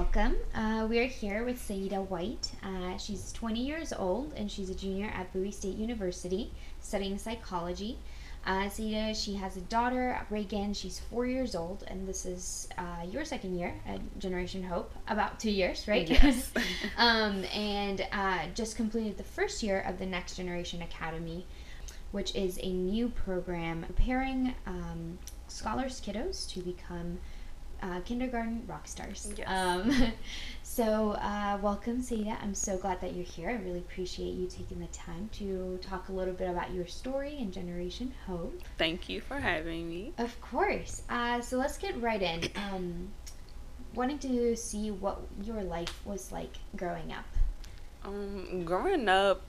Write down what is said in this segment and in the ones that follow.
welcome. Uh, we are here with Saida White. Uh, she's 20 years old and she's a junior at Bowie State University studying psychology. Uh, Saida, she has a daughter, Reagan. She's four years old, and this is uh, your second year at Generation Hope, about two years, right? Yes. um, and uh, just completed the first year of the Next Generation Academy, which is a new program preparing um, scholars kiddos to become uh, kindergarten rock stars. Yes. Um, so, uh, welcome, Saida. I'm so glad that you're here. I really appreciate you taking the time to talk a little bit about your story and Generation Hope. Thank you for having me. Of course. Uh, so, let's get right in. Um, wanting to see what your life was like growing up. Um, growing up,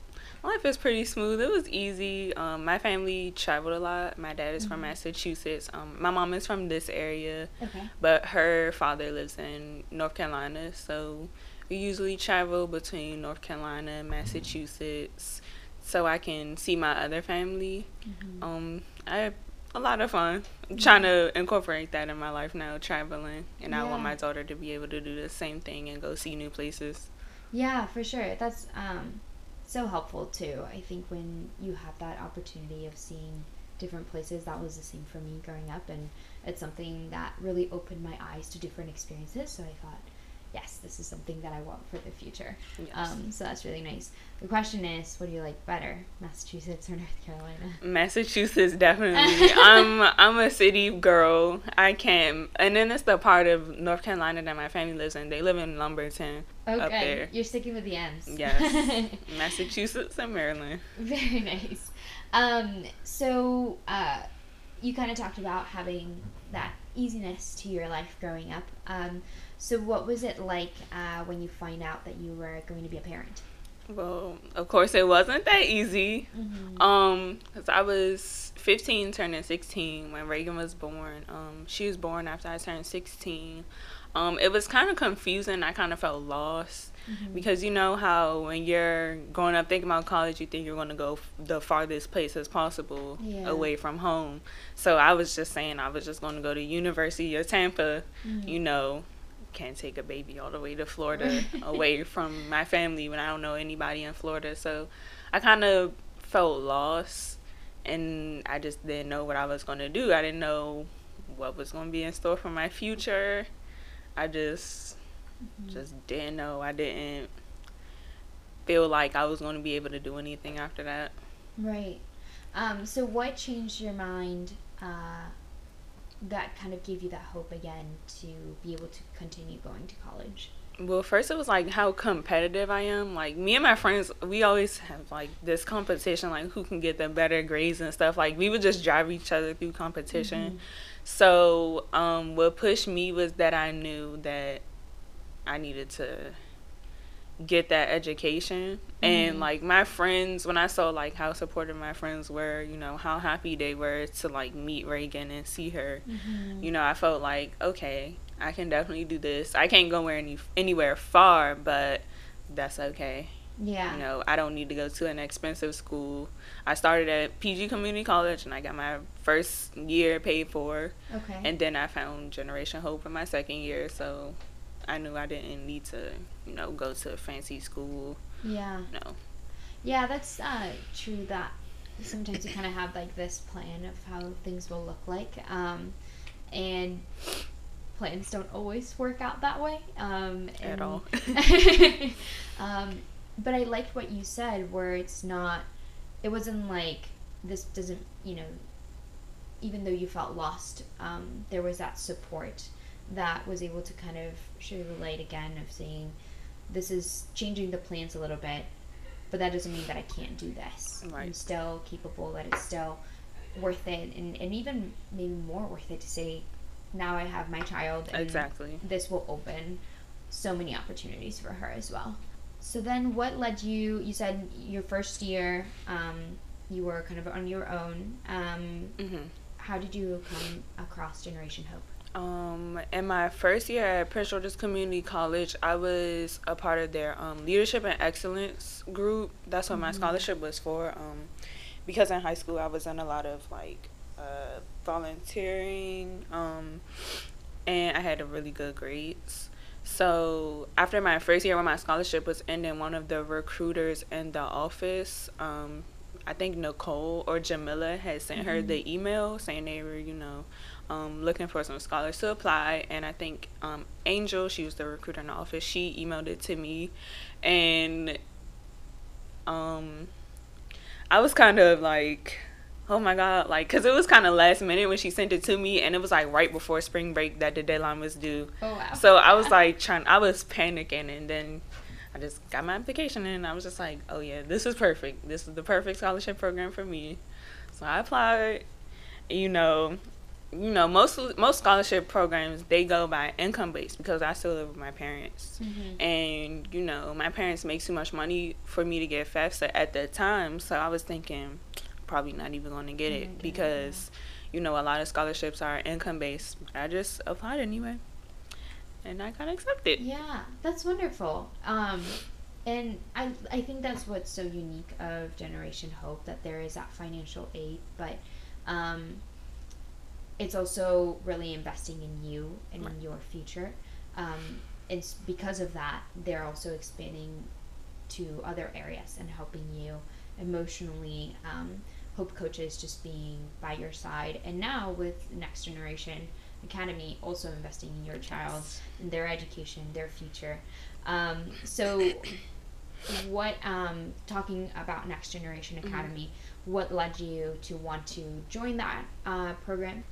life is pretty smooth. It was easy. Um, my family traveled a lot. My dad is from Mhm. Massachusetts. Um, my mom is from this area, Okay. but her father lives in North Carolina. So we usually travel between North Carolina and Massachusetts, so I can see my other family. Mhm. Um, I have a lot of fun. I'm trying to incorporate that in my life now, traveling, and I want my daughter to be able to do the same thing and go see new places. Yeah, for sure. That's um, so helpful too. I think when you have that opportunity of seeing different places, that was the same for me growing up, and it's something that really opened my eyes to different experiences. So I thought, yes, this is something that I want for the future. Yes. Um, so that's really nice. The question is, what do you like better, Massachusetts or North Carolina? Massachusetts definitely. I'm I'm a city girl. I can't. And then it's the part of North Carolina that my family lives in. They live in Lumberton. Okay, Up there. you're sticking with the M's. Yes. Massachusetts and Maryland. Very nice. Um, so uh, you kind of talked about having that easiness to your life growing up. Um, so what was it like uh, when you find out that you were going to be a parent? Well, of course it wasn't that easy. Mm-hmm. Um, cause I was 15, turning 16 when Reagan was born. Um, she was born after I turned 16. Um, it was kind of confusing. I kind of felt lost Mm-hmm. because you know how when you're growing up thinking about college, you think you're going to go f- the farthest place as possible Yeah. away from home. So I was just saying I was just going to go to University of Tampa. Mm-hmm. You know, can't take a baby all the way to Florida away from my family when I don't know anybody in Florida. So I kind of felt lost and I just didn't know what I was going to do. I didn't know what was going to be in store for my future. I just Mm-hmm. just didn't know. I didn't feel like I was going to be able to do anything after that. Right. Um, so what changed your mind uh, that kind of gave you that hope again to be able to continue going to college? Well, first it was like how competitive I am. Like me and my friends, we always have like this competition, like who can get the better grades and stuff. Like we would just drive each other through competition. So, um, what pushed me was that I knew that I needed to get that education. And Mhm. like my friends, when I saw like how supportive my friends were, you know, how happy they were to like meet Reagan and see her, Mm-hmm. you know, I felt like, okay, I can definitely do this. I can't go where any anywhere far, but that's okay. Yeah. You know, I don't need to go to an expensive school. I started at PG Community College and I got my first year paid for. Okay. And then I found Generation Hope in my second year, so I knew I didn't need to, you know, go to a fancy school. yeah. No. Yeah, that's uh, true. That sometimes you kind of have like this plan of how things will look like, um, and plans don't always work out that way um, At all. um, but I liked what you said, where it's not. It wasn't like this doesn't, you know. Even though you felt lost, um, there was that support that was able to kind of show the light again of saying, this is changing the plans a little bit, but that doesn't mean that I can't do this. I'm still capable, that it's still worth it, and, and even maybe more worth it to say, now I have my child, and Exactly. this will open so many opportunities for her as well. So then, what led you? You said your first year, um, you were kind of on your own. Um, hmm how did you come across Generation Hope? Um, in my first year at Prince George's Community College, I was a part of their um, leadership and excellence group. That's what my Mhm. scholarship was for. Um, because in high school I was in a lot of like uh, volunteering, um, and I had a really good grades. So after my first year when my scholarship was ending, one of the recruiters in the office, um, I think Nicole or Jamila had sent mm-hmm. her the email saying they were, you know, um, looking for some scholars to apply. And I think um, Angel, she was the recruiter in the office, she emailed it to me. And um, I was kind of like, oh my god like because it was kind of last minute when she sent it to me and it was like right before spring break that the deadline was due oh wow so i was like trying i was panicking and then i just got my application and i was just like oh yeah this is perfect this is the perfect scholarship program for me so i applied you know you know most most scholarship programs they go by income based because I still live with my parents, mm-hmm. and you know my parents make too much money for me to get FAFSA at that time. So I was thinking, probably not even going to get it mm-hmm. because you know a lot of scholarships are income based. I just applied anyway, and I got accepted. Yeah, that's wonderful. Um, and I I think that's what's so unique of Generation Hope that there is that financial aid, but um, it's also really investing in you and right. in your future. Um, it's because of that they're also expanding to other areas and helping you emotionally um, Hope Coaches just being by your side. And now with Next Generation Academy, also investing in your child, in their education, their future. Um, so, what, um, talking about Next Generation mm-hmm. Academy, mm-hmm. what led you to want to join that uh, program?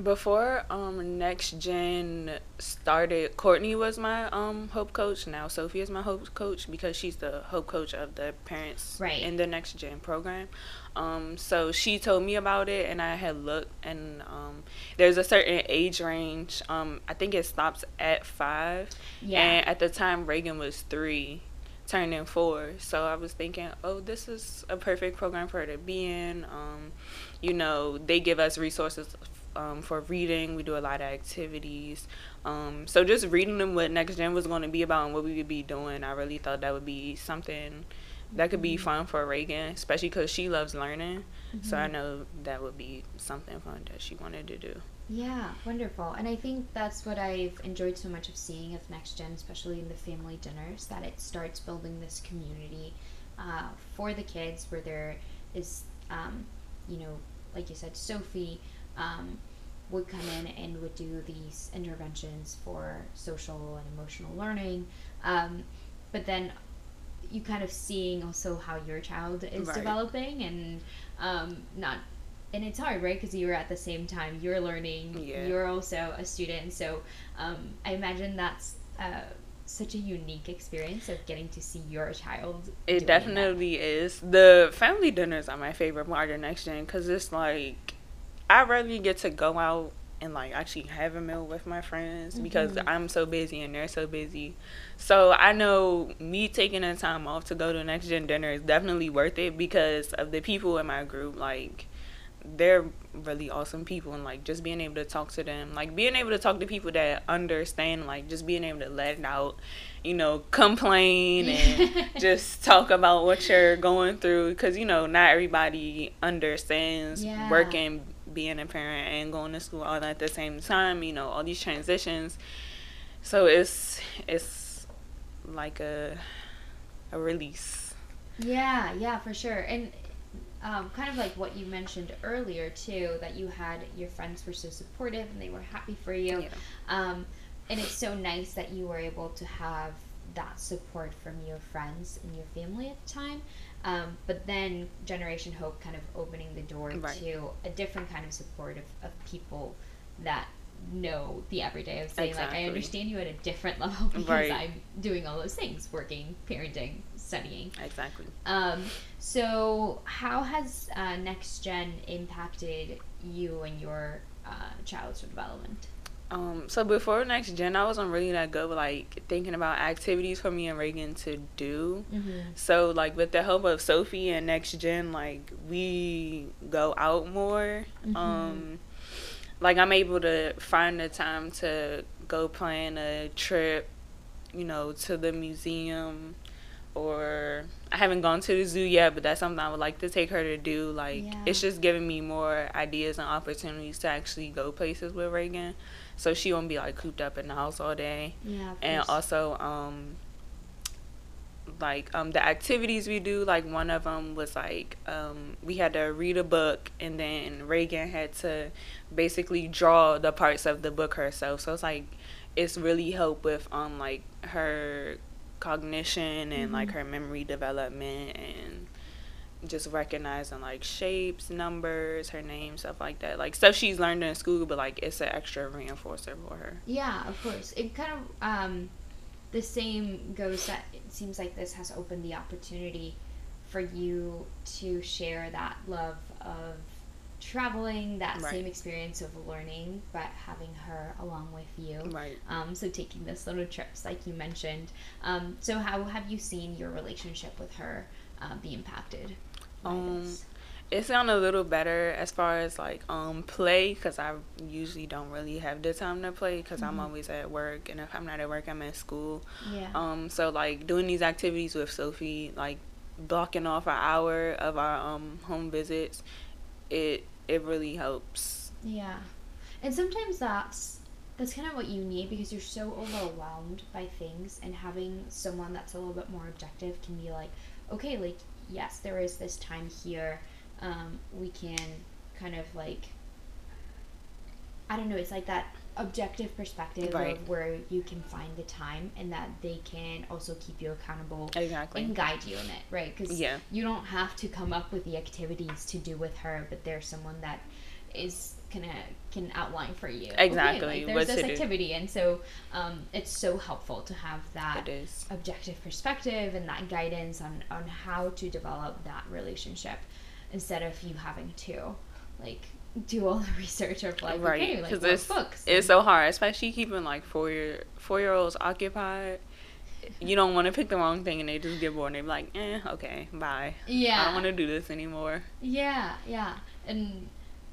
Before um next gen started, Courtney was my um hope coach. Now Sophie is my hope coach because she's the hope coach of the parents right. in the next gen program. Um, so she told me about it, and I had looked, and um, there's a certain age range. Um, I think it stops at five. Yeah. And at the time, Reagan was three, turning four. So I was thinking, oh, this is a perfect program for her to be in. Um, you know, they give us resources um, for reading. We do a lot of activities. Um, so just reading them what Next Gen was going to be about and what we would be doing, I really thought that would be something that could be mm-hmm. fun for Reagan, especially because she loves learning. Mm-hmm. So I mm-hmm. know that would be something fun that she wanted to do. Yeah, wonderful. And I think that's what I've enjoyed so much of seeing of Next Gen, especially in the family dinners, that it starts building this community uh, for the kids where there is, um, you know, like you said, Sophie um, would come in and would do these interventions for social and emotional learning. Um, but then you kind of seeing also how your child is right. developing and um, not and it's hard right because you're at the same time you're learning yeah. you're also a student so um, i imagine that's uh, such a unique experience of getting to see your child it definitely that. is the family dinners are my favorite part of next gen because it's like I rarely get to go out and like actually have a meal with my friends mm-hmm. because I'm so busy and they're so busy. So I know me taking the time off to go to next gen dinner is definitely worth it because of the people in my group. Like they're really awesome people and like just being able to talk to them like being able to talk to people that understand like just being able to let it out you know complain and just talk about what you're going through because you know not everybody understands yeah. working being a parent and going to school all at the same time you know all these transitions. So it's it's like a a release. Yeah yeah for sure. And um, kind of like what you mentioned earlier too that you had your friends were so supportive and they were happy for you. Yeah. um, and it's so nice that you were able to have that support from your friends and your family at the time um, but then generation hope kind of opening the door right. to a different kind of support of, of people that know the everyday of saying exactly. like I understand you at a different level because right. I'm doing all those things, working, parenting, studying. Exactly. Um, so how has uh, next gen impacted you and your uh, child's development? Um, so before next gen, I wasn't really that good with like thinking about activities for me and Reagan to do. Mm-hmm. So like with the help of Sophie and next gen, like we go out more. Mm-hmm. Um, like I'm able to find the time to go plan a trip, you know, to the museum. or I haven't gone to the zoo yet, but that's something I would like to take her to do. Like Yeah. it's just giving me more ideas and opportunities to actually go places with Reagan, so she won't be like cooped up in the house all day. Yeah. And also, um, like um, the activities we do, like one of them was like um, we had to read a book, and then Reagan had to basically draw the parts of the book herself. So it's like it's really helped with um like her cognition and like Mhm. her memory development and just recognizing like shapes, numbers, her name, stuff like that. Like stuff she's learned in school, but like it's an extra reinforcer for her. Yeah, of course. It kind of um, the same goes that it seems like this has opened the opportunity for you to share that love of traveling, that Right. same experience of learning, but having her along with you. Right. Um, so taking this little trips, like you mentioned. Um, so how have you seen your relationship with her uh, be impacted? Um, this? It's gotten a little better as far as like um play because I usually don't really have the time to play because I'm Mhm. always at work and if I'm not at work I'm at school. Yeah. Um, so like doing these activities with Sophie, like blocking off an hour of our um home visits, it it really helps. Yeah. And sometimes that's that's kind of what you need because you're so overwhelmed by things and having someone that's a little bit more objective can be like, okay, like yes, there is this time here. Um, we can kind of like I don't know, it's like that objective perspective Right. of where you can find the time and that they can also keep you accountable Exactly. and guide you in it, right? Because Yeah. you don't have to come up with the activities to do with her, but there's someone that is gonna can outline for you. Okay, Exactly, like, there's to this do. activity, and so um, it's so helpful to have that objective perspective and that guidance on on how to develop that relationship instead of you having to like do all the research of like right. okay, like Because it's books it's so hard, especially keeping like four year four year olds occupied. You don't want to pick the wrong thing and they just get bored and they be like, eh, okay, bye. yeah I don't want to do this anymore. Yeah, yeah. And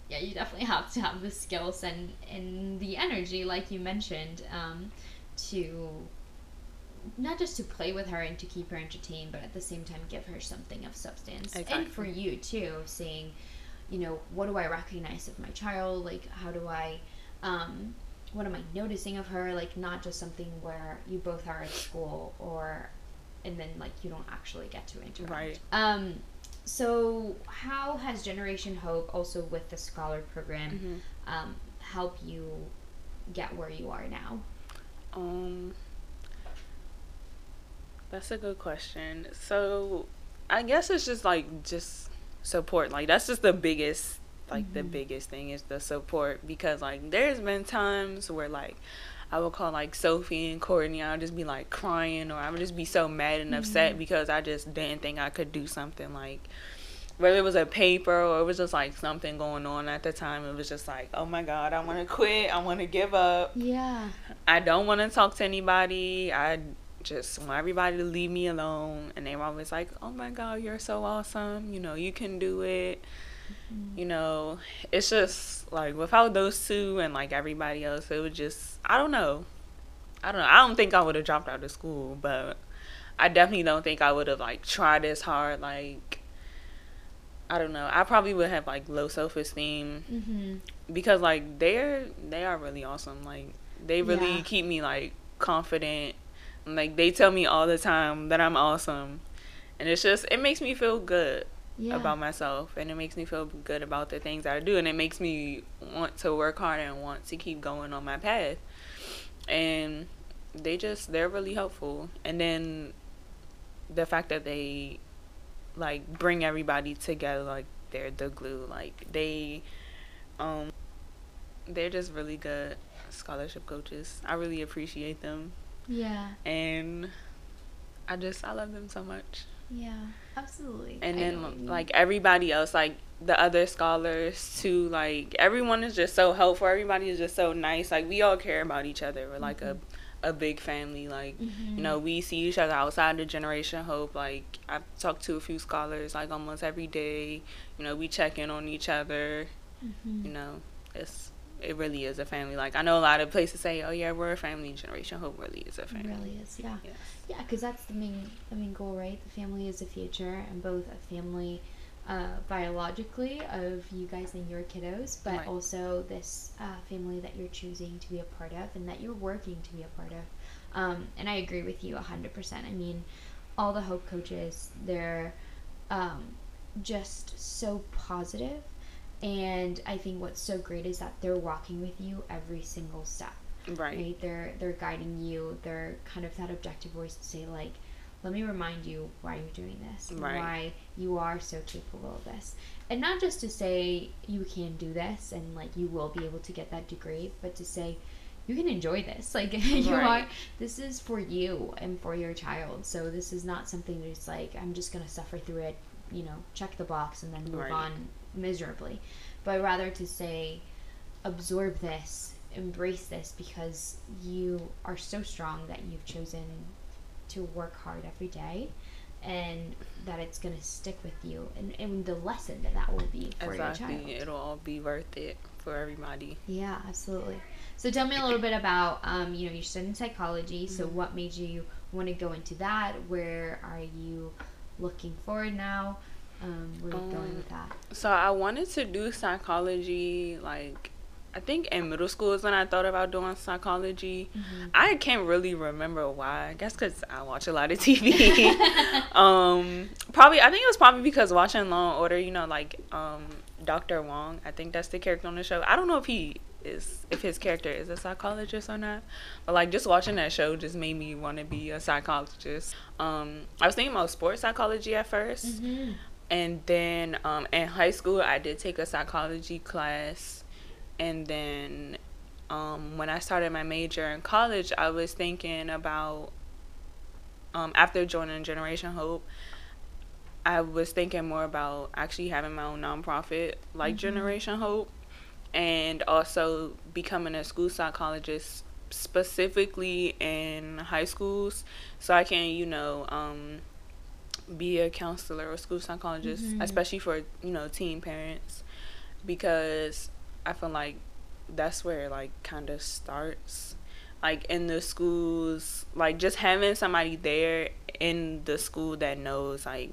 yeah, you definitely have to have the skills and, and the energy, like you mentioned, um, to not just to play with her and to keep her entertained, but at the same time give her something of substance. And for you too, saying, you know, what do I recognize of my child? Like, how do I, um, what am I noticing of her? Like, not just something where you both are at school or, and then like you don't actually get to interact. Right. Um, so how has Generation Hope also with the scholar program Mhm. um, help you get where you are now? Um, that's a good question. So, I guess it's just like just support. Like that's just the biggest, like the Mhm. biggest thing is the support because like there's been times where like I would call like Sophie and Courtney. I would just be like crying or I would just be so mad and upset Mhm. because I just didn't think I could do something like. Whether it was a paper or it was just like something going on at the time, it was just like, oh my god, I want to quit. I want to give up. Yeah. I don't want to talk to anybody. I just want everybody to leave me alone. And they were always like, oh my God, you're so awesome. You know, you can do it. Mm-hmm. You know, it's just like without those two and like everybody else, it would just, I don't know. I don't know. I don't think I would have dropped out of school, but I definitely don't think I would have like tried as hard. Like, I don't know. I probably would have like low self esteem Mm-hmm. because like they're they are really awesome like they really Yeah. keep me like confident like they tell me all the time that i'm awesome and it's just it makes me feel good Yeah. about myself and it makes me feel good about the things i do and it makes me want to work hard and want to keep going on my path. And they just they're really helpful. And then the fact that they like bring everybody together like they're the glue like they um they're just really good scholarship coaches. I really appreciate them. Yeah. and i just i love them so much Yeah. Absolutely. and I know what you then like everybody else like the other scholars too like everyone is just so helpful everybody is just so nice like we all care about each other we're like a a big family like Mhm. you know we see each other outside of generation hope like i've talked to a few scholars like almost every day you know we check in on each other Mhm. you know it's it really is a family. Like I know a lot of places say, "Oh yeah, we're a family." Generation Hope really is a family. It really is, yeah, yes. yeah, because that's the main the main goal, right? The family is the future, and both a family. Uh, biologically of you guys and your kiddos, but right. also this uh, family that you're choosing to be a part of and that you're working to be a part of. Um, and I agree with you 100%. I mean, all the Hope coaches, they're um, just so positive and I think what's so great is that they're walking with you every single step. Right. right. They're they're guiding you. They're kind of that objective voice to say like, let me remind you why you're doing this. Right. Why you are so capable of this. And not just to say you can do this and like you will be able to get that degree, but to say you can enjoy this. Like you right. are this is for you and for your child. So this is not something that's like I'm just gonna suffer through it, you know, check the box and then move on miserably, but rather to say, absorb this, embrace this because you are so strong that you've chosen to work hard every day and that it's going to stick with you and, and the lesson that that will be for exactly. your child. It'll all be worth it for everybody. Yeah, absolutely. So tell me a little bit about, um, you know, you're studying psychology. Mm-hmm. So what made you want to go into that? Where are you looking forward now? Um, were you um, going with that? So I wanted to do psychology, like I think in middle school is when I thought about doing psychology. Mm-hmm. I can't really remember why. I guess because I watch a lot of TV. um, probably I think it was probably because watching Law and Order. You know, like um, Doctor Wong. I think that's the character on the show. I don't know if he is if his character is a psychologist or not. But like just watching that show just made me want to be a psychologist. Um, I was thinking about sports psychology at 1st mm-hmm and then um, in high school i did take a psychology class and then um, when i started my major in college i was thinking about um, after joining generation hope i was thinking more about actually having my own nonprofit like mm-hmm. generation hope and also becoming a school psychologist specifically in high schools so i can you know um, be a counselor or school psychologist, mm-hmm. especially for you know teen parents, because I feel like that's where like kind of starts, like in the schools, like just having somebody there in the school that knows like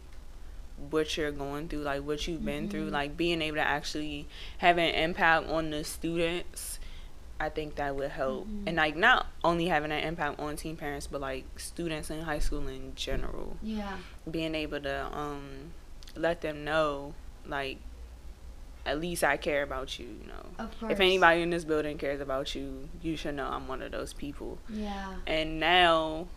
what you're going through, like what you've been mm-hmm. through, like being able to actually have an impact on the students I think that would help. Mm-hmm. And like not only having an impact on teen parents, but like students in high school in general. Yeah. Being able to um let them know like at least I care about you, you know. Of course. If anybody in this building cares about you, you should know I'm one of those people. Yeah. And now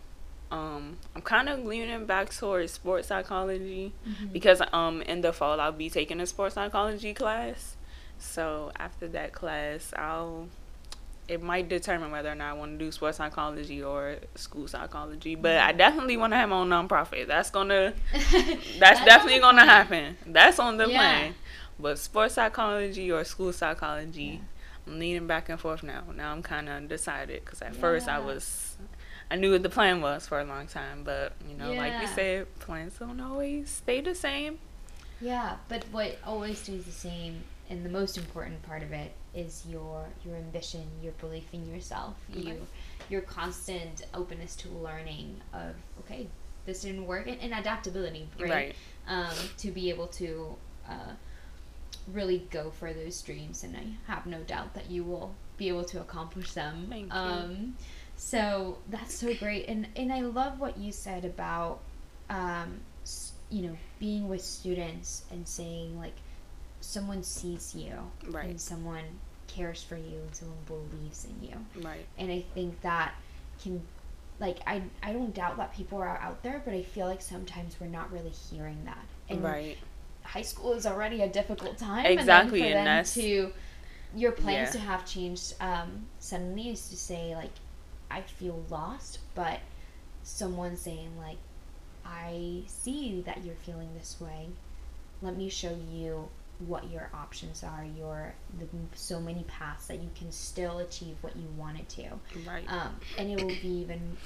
um, I'm kind of leaning back towards sports psychology mm-hmm. because um in the fall I'll be taking a sports psychology class. So after that class, I'll it might determine whether or not I want to do sports psychology or school psychology. But mm-hmm. I definitely want to have my own nonprofit. That's gonna that's, that's definitely gonna happen. That's on the yeah. plan. But sports psychology or school psychology, yeah. I'm leaning back and forth now. Now I'm kind of undecided because at yeah. first I was, I knew what the plan was for a long time. But you know, like you said, plans don't always stay the same. Yeah, but what always stays the same, and the most important part of it is your your ambition, your belief in yourself, you your constant openness to learning of okay, this didn't work, and, and adaptability, right? right. Um, to be able to uh, really go for those dreams, and I have no doubt that you will be able to accomplish them. Thank um. So that's so great, and and I love what you said about, um, you know, being with students and saying like, someone sees you, right. and someone cares for you and someone believes in you. Right. And I think that can like I I don't doubt that people are out there, but I feel like sometimes we're not really hearing that. And right. High school is already a difficult time. Exactly, and, and that's to your plans yeah. to have changed um, suddenly is to say like I feel lost, but someone saying like I see that you're feeling this way. Let me show you what your options are, your the so many paths that you can still achieve what you wanted to. Right. Um, and it will be even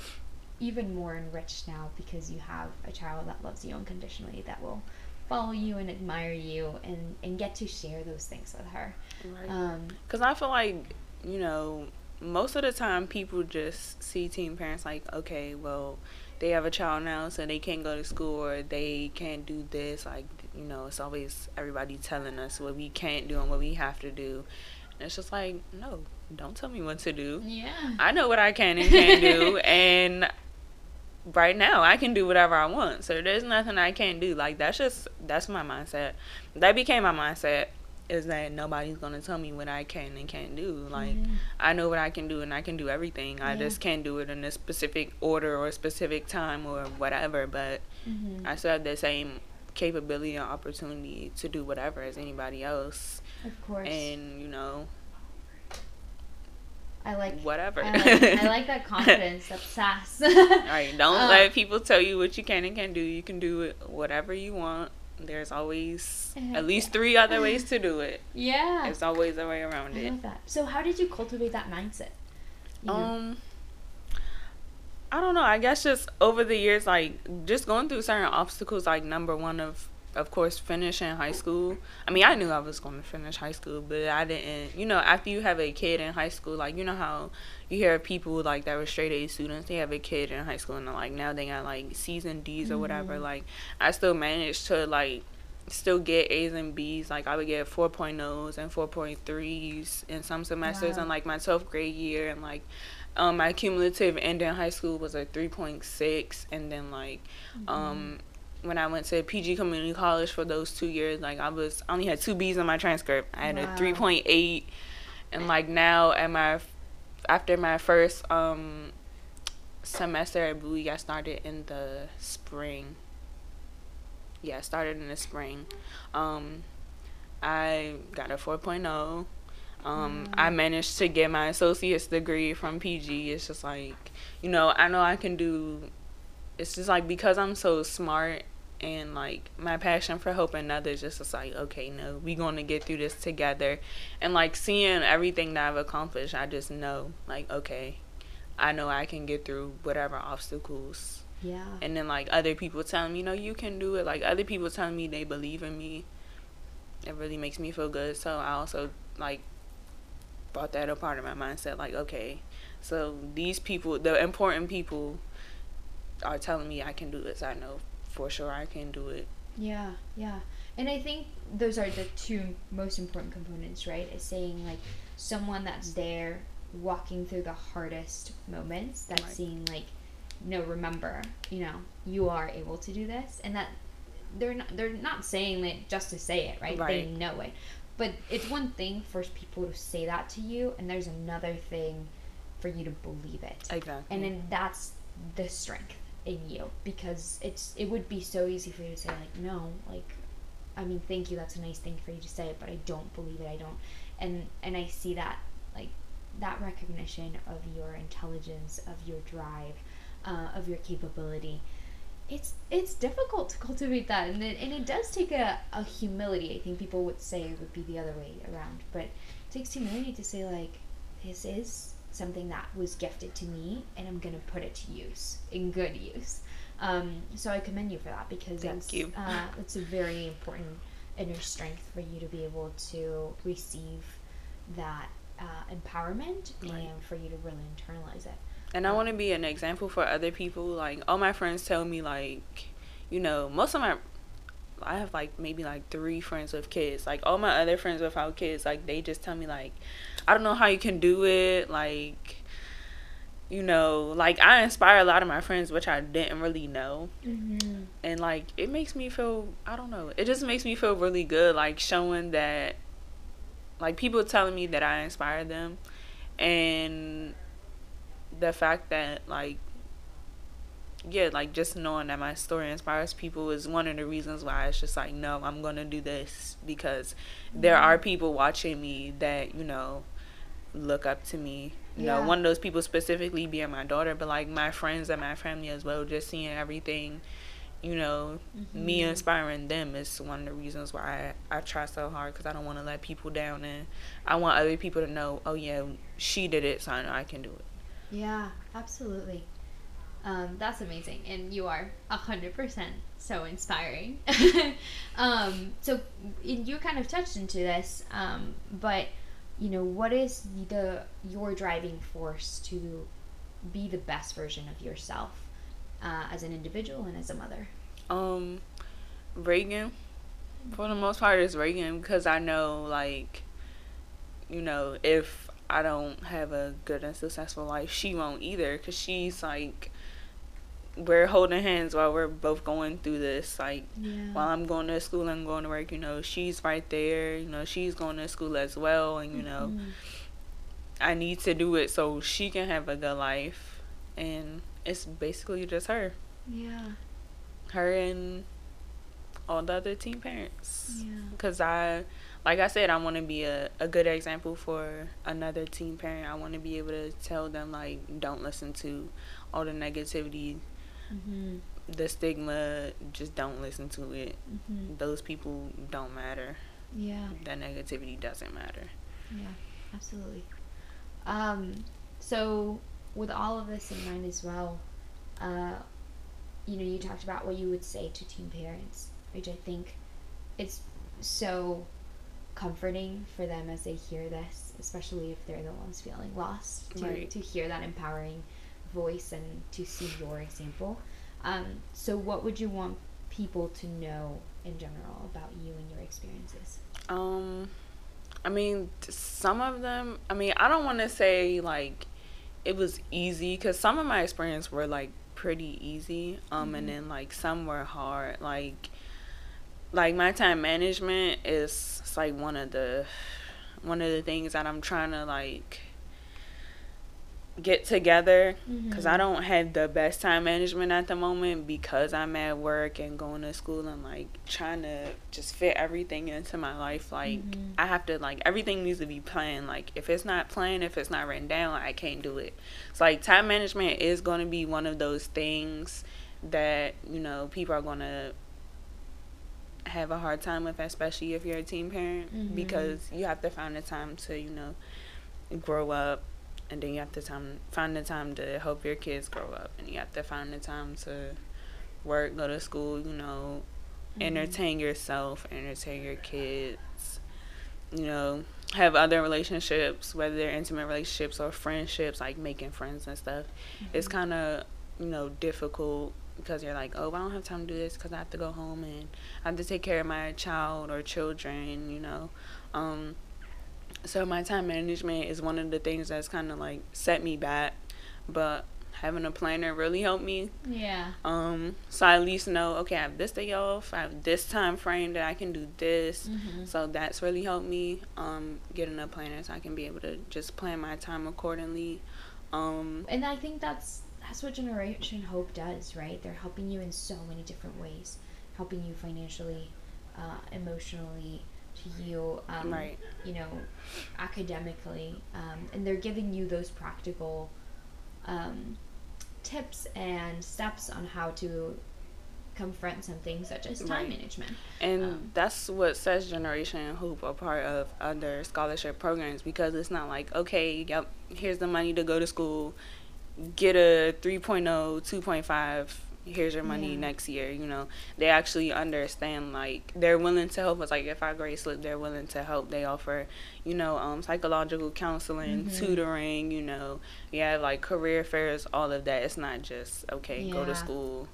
even more enriched now because you have a child that loves you unconditionally that will follow you and admire you and and get to share those things with her. Right. Because um, I feel like you know, most of the time people just see teen parents like, okay, well, they have a child now, so they can't go to school or they can't do this. Like, you know, it's always everybody telling us what we can't do and what we have to do. And it's just like, no, don't tell me what to do. Yeah. I know what I can and can't do, and right now I can do whatever I want. So there's nothing I can't do. Like that's just that's my mindset. That became my mindset is that nobody's gonna tell me what I can and can't do. Like mm-hmm. I know what I can do and I can do everything. I just can't do it in a specific order or a specific time or whatever. But mm-hmm. I still have the same capability and opportunity to do whatever as anybody else. Of course. And you know, I like whatever. I like, I like that confidence, that sass. All right, don't um, let people tell you what you can and can't do. You can do it whatever you want. There's always at least three other ways to do it. Yeah, there's always a way around I it. So, how did you cultivate that mindset? You um, I don't know. I guess just over the years, like just going through certain obstacles. Like number one of of course, finishing high school. I mean, I knew I was going to finish high school, but I didn't. You know, after you have a kid in high school, like you know how you hear people like that were straight A students, they have a kid in high school, and like now they got like C's and D's mm-hmm. or whatever. Like I still managed to like still get A's and B's. Like I would get 4.0s and 4.3s in some semesters wow. in like my 12th grade year, and like um, my cumulative end in high school was a 3.6, and then like mm-hmm. um when I went to PG Community College for those two years, like I was I only had two B's on my transcript. I had wow. a three point eight, and like now at my after my first um semester at Bowie, I started in the spring. Yeah, I started in the spring. Um, I got a 4.0. Um, mm. I managed to get my associate's degree from PG. It's just like, you know, I know I can do it's just like because I'm so smart and like my passion for helping others just is like okay no we're gonna get through this together. And like seeing everything that i've accomplished i just know like okay i know i can get through whatever obstacles. Yeah. And then like other people telling me you know you can do it. Like other people telling me they believe in me. It really makes me feel good. So i also like brought that a part of my mindset like okay so these people the important people are telling me i can do this i know for sure I can do it. Yeah, yeah. And I think those are the two most important components, right? Is saying like someone that's there walking through the hardest moments, that's right. seeing like, no, remember, you know, you are able to do this, and that they're not they're not saying it just to say it, right? right? They know it. But it's one thing for people to say that to you, and there's another thing for you to believe it. Exactly. And then that's the strength in you because it's it would be so easy for you to say like no like I mean thank you that's a nice thing for you to say but I don't believe it I don't and and I see that like that recognition of your intelligence of your drive uh, of your capability it's it's difficult to cultivate that and it, and it does take a, a humility I think people would say it would be the other way around but it takes humility to say like this is something that was gifted to me and I'm going to put it to use in good use. Um, so I commend you for that because Thank that's, you. Uh, it's a very important inner strength for you to be able to receive that uh, empowerment right. and for you to really internalize it. And I want to be an example for other people. Like all my friends tell me, like, you know, most of my I have like maybe like three friends with kids. Like all my other friends without kids, like they just tell me like, I don't know how you can do it. Like, you know, like I inspire a lot of my friends, which I didn't really know. Mm-hmm. And like it makes me feel, I don't know, it just makes me feel really good. Like showing that, like people telling me that I inspire them, and the fact that like yeah, like just knowing that my story inspires people is one of the reasons why it's just like, no, I'm gonna do this because mm-hmm. there are people watching me that, you know, look up to me. You yeah. know, one of those people specifically being my daughter, but like my friends and my family as well, just seeing everything, you know, mm-hmm. me inspiring them is one of the reasons why I, I try so hard because I don't want to let people down and I want other people to know, oh yeah, she did it, so I know I can do it. Yeah, absolutely. Um, that's amazing, and you are a hundred percent so inspiring. um, so you kind of touched into this, um, but you know, what is the your driving force to be the best version of yourself uh, as an individual and as a mother? Um, Reagan. For the most part, is Reagan because I know, like, you know, if I don't have a good and successful life, she won't either because she's like we're holding hands while we're both going through this. Like yeah. while I'm going to school and going to work, you know, she's right there. You know, she's going to school as well, and you know, mm-hmm. I need to do it so she can have a good life, and it's basically just her. Yeah. Her and all the other teen parents. Yeah. Because I, like I said, I want to be a, a good example for another teen parent. I want to be able to tell them like, don't listen to all the negativity Mm-hmm. The stigma, just don't listen to it. Mm-hmm. Those people don't matter. Yeah. That negativity doesn't matter. Yeah, absolutely. Um, so, with all of this in mind as well, uh, you know, you talked about what you would say to teen parents, which I think it's so comforting for them as they hear this, especially if they're the ones feeling lost, to, right. to hear that empowering voice and to see your example. Um, so, what would you want people to know in general about you and your experiences? Um, I mean, some of them. I mean, I don't want to say like it was easy because some of my experience were like pretty easy. Um, mm-hmm. and then like some were hard. Like, like my time management is like one of the one of the things that I'm trying to like get together because mm-hmm. I don't have the best time management at the moment because I'm at work and going to school and like trying to just fit everything into my life. Like mm-hmm. I have to like everything needs to be planned. Like if it's not planned, if it's not written down, I can't do it. So like time management is going to be one of those things that you know people are going to have a hard time with, especially if you're a teen parent, mm-hmm. because you have to find the time to you know grow up and then you have to time find the time to help your kids grow up and you have to find the time to work go to school you know mm-hmm. entertain yourself entertain your kids you know have other relationships whether they're intimate relationships or friendships like making friends and stuff mm-hmm. it's kind of you know difficult because you're like oh i don't have time to do this because i have to go home and i have to take care of my child or children you know? Um, so my time management is one of the things that's kind of like set me back but having a planner really helped me. Yeah. Um so i at least know okay i have this day off i have this time frame that i can do this. Mm-hmm. so that's really helped me um getting a planner so i can be able to just plan my time accordingly. Um and i think that's that's what generation hope does right they're helping you in so many different ways helping you financially uh, emotionally to you, um, right. you know, academically, um, and they're giving you those practical um, tips and steps on how to confront something such as time right. management. And um, that's what sets Generation Hope apart of other scholarship programs because it's not like, okay, yep, here's the money to go to school, get a 3.0, 2.5 here's your money yeah. next year you know they actually understand like they're willing to help us like if our grade slip they're willing to help they offer you know um, psychological counseling mm-hmm. tutoring you know have like career fairs all of that it's not just okay yeah. go to school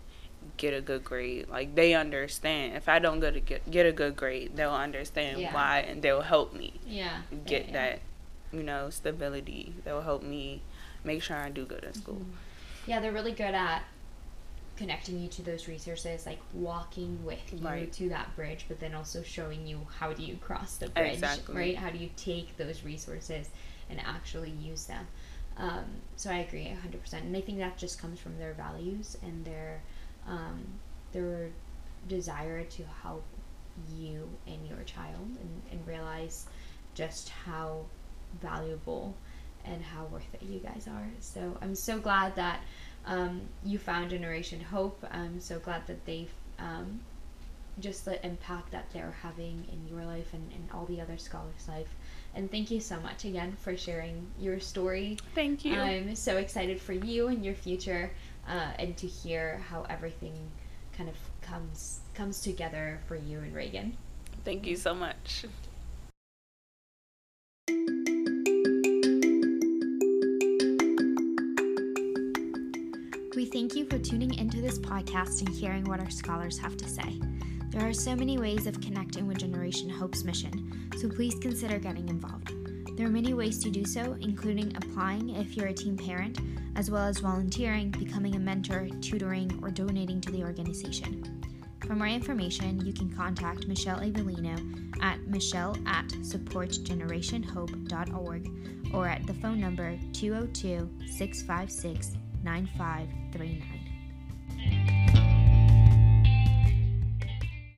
get a good grade like they understand if i don't go to get, get a good grade they'll understand yeah. why and they'll help me yeah get that you know stability they'll help me make sure i do good in school mm-hmm. yeah they're really good at connecting you to those resources, like walking with you right. to that bridge, but then also showing you how do you cross the bridge, exactly. right? How do you take those resources and actually use them? Um, so I agree 100%. And I think that just comes from their values and their um, their desire to help you and your child and, and realize just how valuable and how worth it you guys are. So I'm so glad that um, you found Generation Hope. I'm so glad that they've um, just the impact that they're having in your life and, and all the other scholars' life. And thank you so much again for sharing your story. Thank you. I'm so excited for you and your future, uh, and to hear how everything kind of comes comes together for you and Reagan. Thank you so much. Thank you for tuning into this podcast and hearing what our scholars have to say. There are so many ways of connecting with Generation Hope's mission, so please consider getting involved. There are many ways to do so, including applying if you're a teen parent, as well as volunteering, becoming a mentor, tutoring, or donating to the organization. For more information, you can contact Michelle Avellino at michelle at supportgenerationhope.org or at the phone number 202 656 9539.